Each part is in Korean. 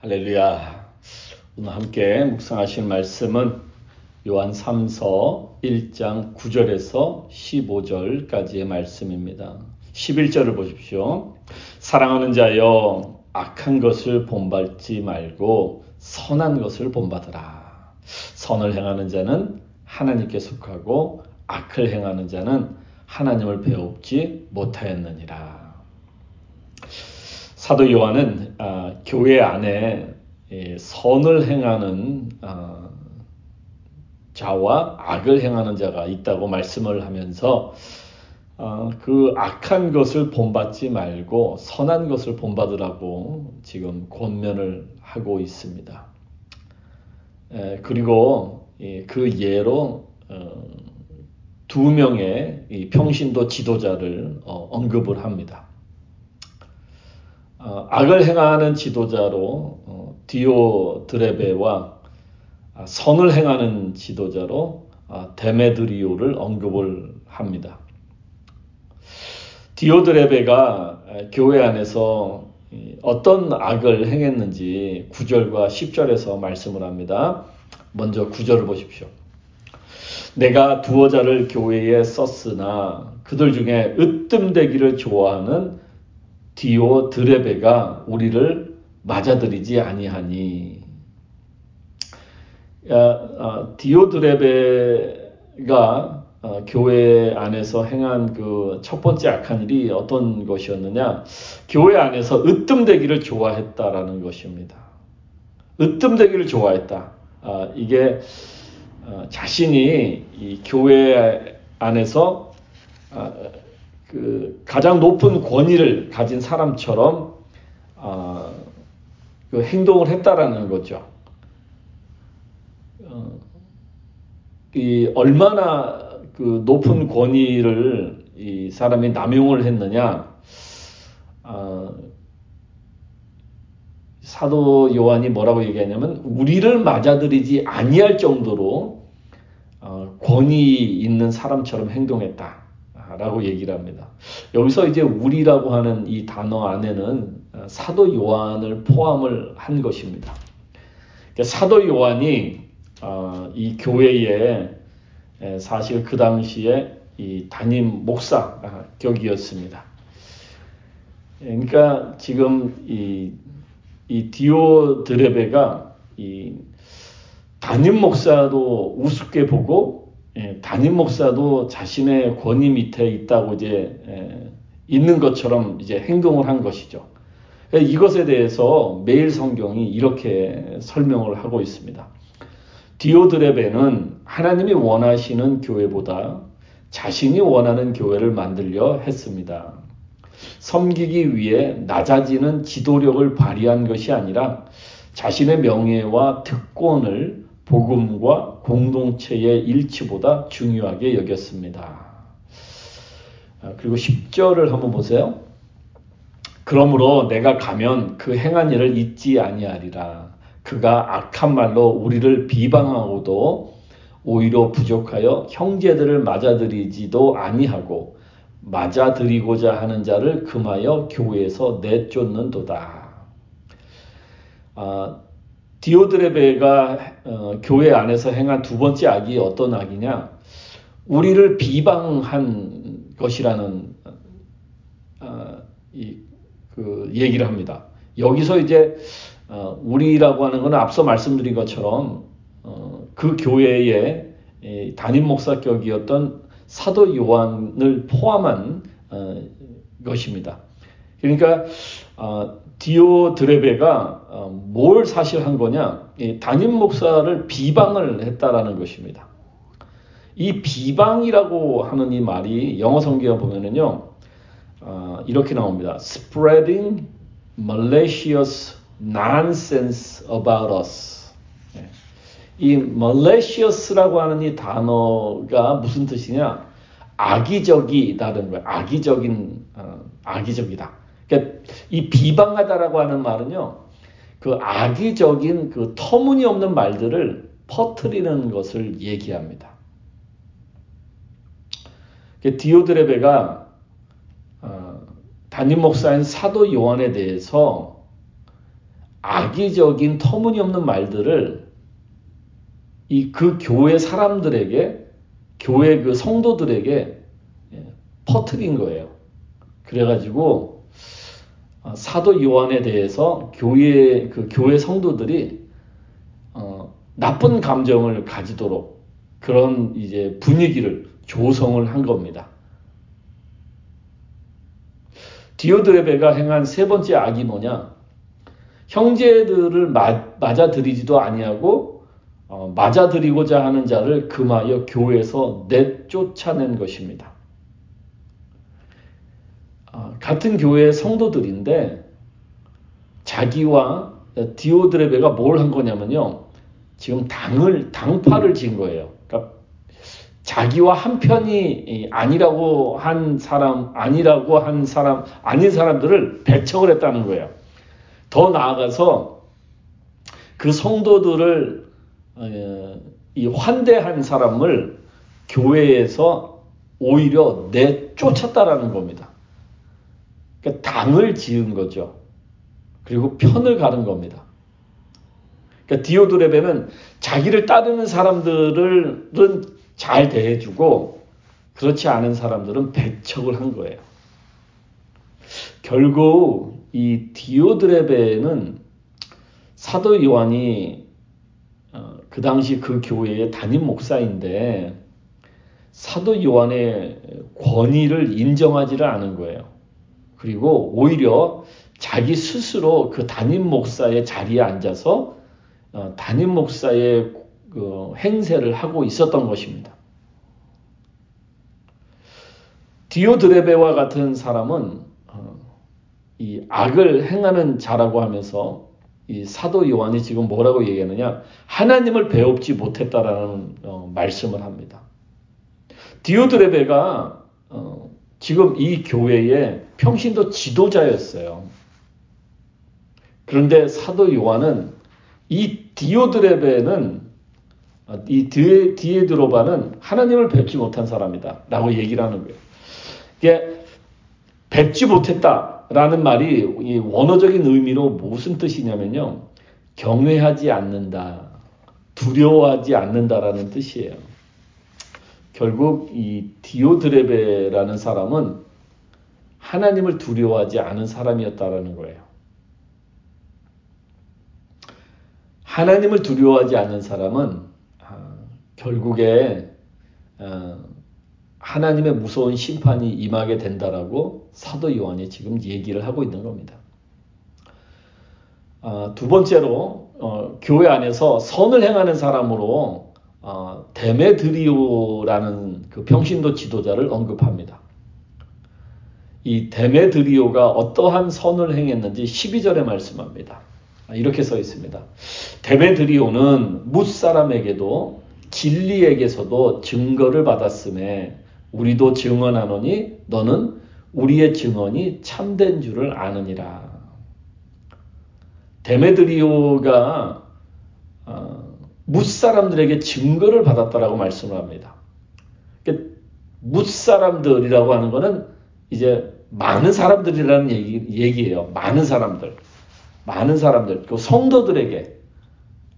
할렐루야. 오늘 함께 묵상하실 말씀은 요한 3서 1장 9절에서 15절까지의 말씀입니다. 11절을 보십시오. 사랑하는 자여 악한 것을 본받지 말고 선한 것을 본받으라. 선을 행하는 자는 하나님께 속하고 악을 행하는 자는 하나님을 배웁지 못하였느니라. 사도 요한은 아, 교회 안에 예, 선을 행하는 아, 자와 악을 행하는 자가 있다고 말씀을 하면서 아, 그 악한 것을 본받지 말고 선한 것을 본받으라고 지금 권면을 하고 있습니다. 에, 그리고 예, 그 예로 어, 두 명의 평신도 지도자를 어, 언급을 합니다. 어, 악을 행하는 지도자로 어, 디오드레베와 아, 선을 행하는 지도자로 아, 데메드리오를 언급을 합니다. 디오드레베가 교회 안에서 어떤 악을 행했는지 9절과 10절에서 말씀을 합니다. 먼저 9절을 보십시오. 내가 두어 자를 교회에 썼으나 그들 중에 으뜸되기를 좋아하는 디오 드레베가 우리를 맞아들이지 아니하니 아, 디오 드레베가 어, 교회 안에서 행한 그 첫 번째 악한 일이 어떤 것이었느냐? 교회 안에서 으뜸되기를 좋아했다라는 것입니다. 으뜸되기를 좋아했다. 아, 이게 어, 자신이 이 교회 안에서 아, 그 가장 높은 권위를 가진 사람처럼 어, 그 행동을 했다라는 거죠. 어, 이 얼마나 그 높은 권위를 이 사람이 남용을 했느냐? 어, 사도 요한이 뭐라고 얘기하냐면 우리를 맞아들이지 아니할 정도로 어, 권위 있는 사람처럼 행동했다. 라고 얘기를 합니다. 여기서 이제 우리라고 하는 이 단어 안에는 사도 요한을 포함을 한 것입니다. 그러니까 사도 요한이 어, 이 교회에 사실 그 당시에 이 담임 목사 격이었습니다. 그러니까 지금 이, 이 디오드레베가 이 담임 목사도 우습게 보고 예, 담임 목사도 자신의 권위 밑에 있다고 이제 예, 있는 것처럼 이제 행동을 한 것이죠. 예, 이것에 대해서 매일 성경이 이렇게 설명을 하고 있습니다. 디오드레베는 하나님이 원하시는 교회보다 자신이 원하는 교회를 만들려 했습니다. 섬기기 위해 낮아지는 지도력을 발휘한 것이 아니라 자신의 명예와 특권을 복음과 공동체의 일치보다 중요하게 여겼습니다. 아, 그리고 10절을 한번 보세요. 그러므로 내가 가면 그 행한 일을 잊지 아니하리라. 그가 악한 말로 우리를 비방하고도 오히려 부족하여 형제들을 맞아들이지도 아니하고 맞아들이고자 하는 자를 금하여 교회에서 내쫓는도다. 아, 디오드레베가 어, 교회 안에서 행한 두 번째 악이 어떤 악이냐? 우리를 비방한 것이라는 어, 이, 그 얘기를 합니다. 여기서 이제 어, 우리라고 하는 것은 앞서 말씀드린 것처럼 어, 그 교회의 담임 목사격이었던 사도 요한을 포함한 어, 것입니다. 그러니까 어, 디오 드레베가 어, 뭘 사실 한 거냐? 담임 목사를 비방을 했다라는 것입니다. 이 비방이라고 하는 이 말이 영어 성경에 보면은요, 어, 이렇게 나옵니다. Spreading malicious nonsense about us. 예. 이 malicious라고 하는 이 단어가 무슨 뜻이냐? 악의적이다는 거예요. 악의적인, 어, 악의적이다. 그러니까 이 비방하다라고 하는 말은요, 그 악의적인 그 터무니없는 말들을 퍼트리는 것을 얘기합니다. 디오드레베가 어, 담임 목사인 사도 요한에 대해서 악의적인 터무니없는 말들을 이 그 교회 사람들에게 교회 그 성도들에게 예, 퍼뜨린 거예요. 그래가지고 어, 사도 요한에 대해서 교회 그 교회 성도들이 어, 나쁜 감정을 가지도록 그런 이제 분위기를 조성을 한 겁니다. 디오드레베가 행한 세 번째 악이 뭐냐? 형제들을 맞아들이지도 아니하고 어, 맞아들이고자 하는 자를 금하여 교회에서 내쫓아낸 것입니다. 어, 같은 교회의 성도들인데 자기와 디오드레베가 뭘 한 거냐면요. 지금 당을 당파를 진 거예요. 그러니까 자기와 한 편이 아니라고 한 사람 아니라고 한 사람 아닌 사람들을 배척을 했다는 거예요. 더 나아가서 그 성도들을 어, 이 환대한 사람을 교회에서 오히려 내쫓았다라는 겁니다. 그러니까 당을 지은 거죠. 그리고 편을 가른 겁니다. 그러니까 디오드레베는 자기를 따르는 사람들은 잘 대해주고 그렇지 않은 사람들은 배척을 한 거예요. 결국 이 디오드레베는 사도 요한이 어, 그 당시 그 교회의 담임 목사인데 사도 요한의 권위를 인정하지를 않은 거예요. 그리고 오히려 자기 스스로 그 담임 목사의 자리에 앉아서 어, 담임 목사의 그 행세를 하고 있었던 것입니다. 디오드레베와 같은 사람은 어, 이 악을 행하는 자라고 하면서 이 사도 요한이 지금 뭐라고 얘기하느냐? 하나님을 배웁지 못했다라는 어, 말씀을 합니다. 디오드레베가 어, 지금 이 교회의 평신도 지도자였어요. 그런데 사도 요한은 이 디오드레베는 어, 이 디에, 디에드로바는 하나님을 뵙지 못한 사람이다. 라고 얘기를 하는 거예요. 이게 뵙지 못했다 라는 말이 이 원어적인 의미로 무슨 뜻이냐면요. 경외하지 않는다. 두려워하지 않는다라는 뜻이에요. 결국 이 디오드레베라는 사람은 하나님을 두려워하지 않은 사람이었다라는 거예요. 하나님을 두려워하지 않는 사람은 아, 결국에 어, 하나님의 무서운 심판이 임하게 된다라고 사도 요한이 지금 얘기를 하고 있는 겁니다. 아, 두 번째로 어, 교회 안에서 선을 행하는 사람으로 어, 데메드리오라는 그 평신도 지도자를 언급합니다. 이 데메드리오가 어떠한 선을 행했는지 12절에 말씀합니다. 아, 이렇게 써 있습니다. 데메드리오는 무 사람에게도 진리에게서도 증거를 받았음에 우리도 증언하노니 너는 우리의 증언이 참된 줄을 아느니라. 데메드리오가 어, 무사람들에게 증거를 받았다라고 말씀을 합니다. 그러니까 무사람들이라고 하는 것은 이제 많은 사람들이라는 얘기, 얘기 예요. 많은 사람들. 많은 사람들. 그 성도들에게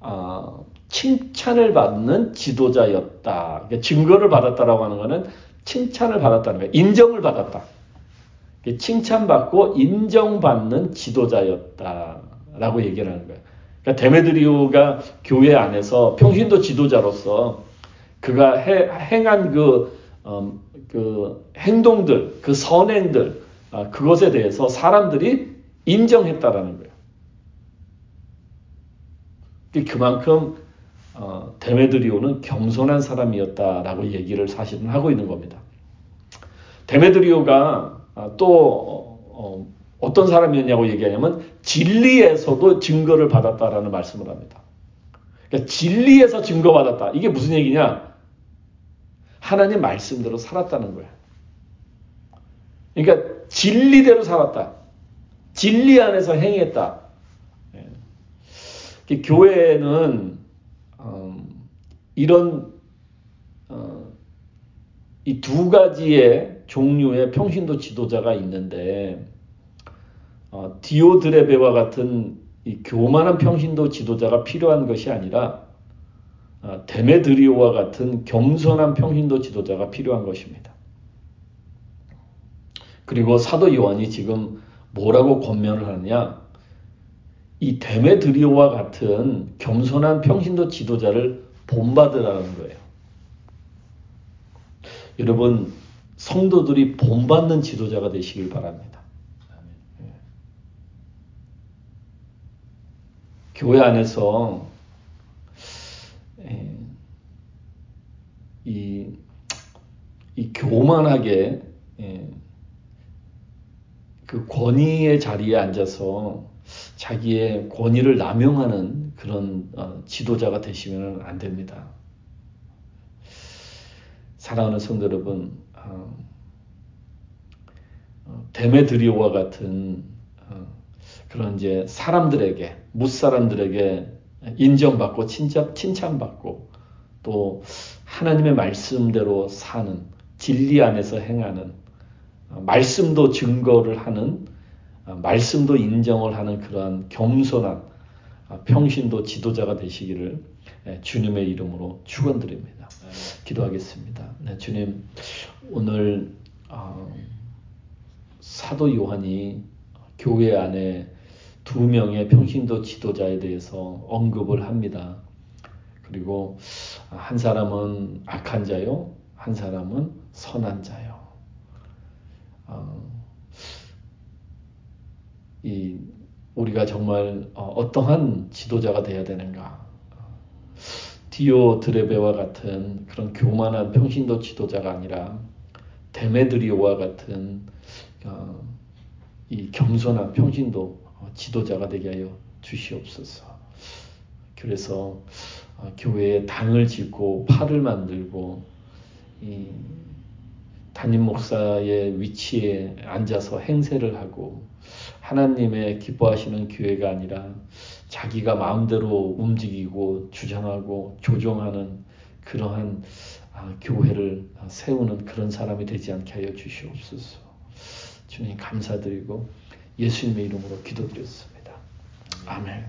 어, 칭찬을 받는 지도자였다. 그러니까 증거를 받았다라고 하는 것은 칭찬을 받았다는 거예요. 인정을 받았다. 칭찬받고 인정받는 지도자였다라고 얘기를 하는 거예요. 그러니까 데메드리오가 교회 안에서 평신도 지도자로서 그가 해, 행한 그, 음, 그 행동들, 그 선행들, 아, 그것에 대해서 사람들이 인정했다라는 거예요. 그만큼 어, 데메드리오는 겸손한 사람이었다라고 얘기를 사실은 하고 있는 겁니다. 데메드리오가 아, 또 어, 떤 사람이었냐고 얘기하냐면 진리에서도 증거를 받았다라는 말씀을 합니다. 그러니까 진리에서 증거받았다. 이게 무슨 얘기냐? 하나님 말씀대로 살았다는 거야. 그러니까 진리대로 살았다. 진리 안에서 행했다. 예. 교회는 음, 이런 어, 이 두 가지의 종류의 평신도 지도자가 있는데 어, 디오드레베와 같은 이 교만한 평신도 지도자가 필요한 것이 아니라 아, 데메드리오와 같은 겸손한 평신도 지도자가 필요한 것입니다. 그리고 사도 요한이 지금 뭐라고 권면을 하느냐? 이 데메드리오와 같은 겸손한 평신도 지도자를 본받으라는 거예요. 여러분 성도들이 본받는 지도자가 되시길 바랍니다. 교회 안에서 예, 이, 이 교만하게 예, 그 권위의 자리에 앉아서 자기의 권위를 남용하는 그런 어, 지도자가 되시면 안 됩니다. 사랑하는 성도 여러분, 어, 어, 데메드리오와 같은 그런 이제 사람들에게 무사람들에게 인정받고 칭찬, 칭찬받고 또 하나님의 말씀대로 사는 진리 안에서 행하는 말씀도 증거를 하는 말씀도 인정을 하는 그러한 겸손한 평신도 지도자가 되시기를 주님의 이름으로 축원드립니다. 기도하겠습니다. 네, 주님 오늘 어, 사도 요한이 교회 안에 두 명의 평신도 지도자에 대해서 언급을 합니다. 그리고 한 사람은 악한 자요, 한 사람은 선한 자요. 어, 이 우리가 정말 어, 어떠한 지도자가 되어야 되는가? 디오 드레베와 같은 그런 교만한 평신도 지도자가 아니라 데메드리오와 같은 어, 이 겸손한 평신도 어, 지도자가 되게 하여 주시옵소서. 그래서 어, 교회에 당을 짓고 팔을 만들고 담임 목사의 위치에 앉아서 행세를 하고 하나님의 기뻐하시는 교회가 아니라 자기가 마음대로 움직이고 주장하고 조종하는 그러한 아, 교회를 세우는 그런 사람이 되지 않게 하여 주시옵소서. 주님 감사드리고 예수님의 이름으로 기도드렸습니다. 아멘.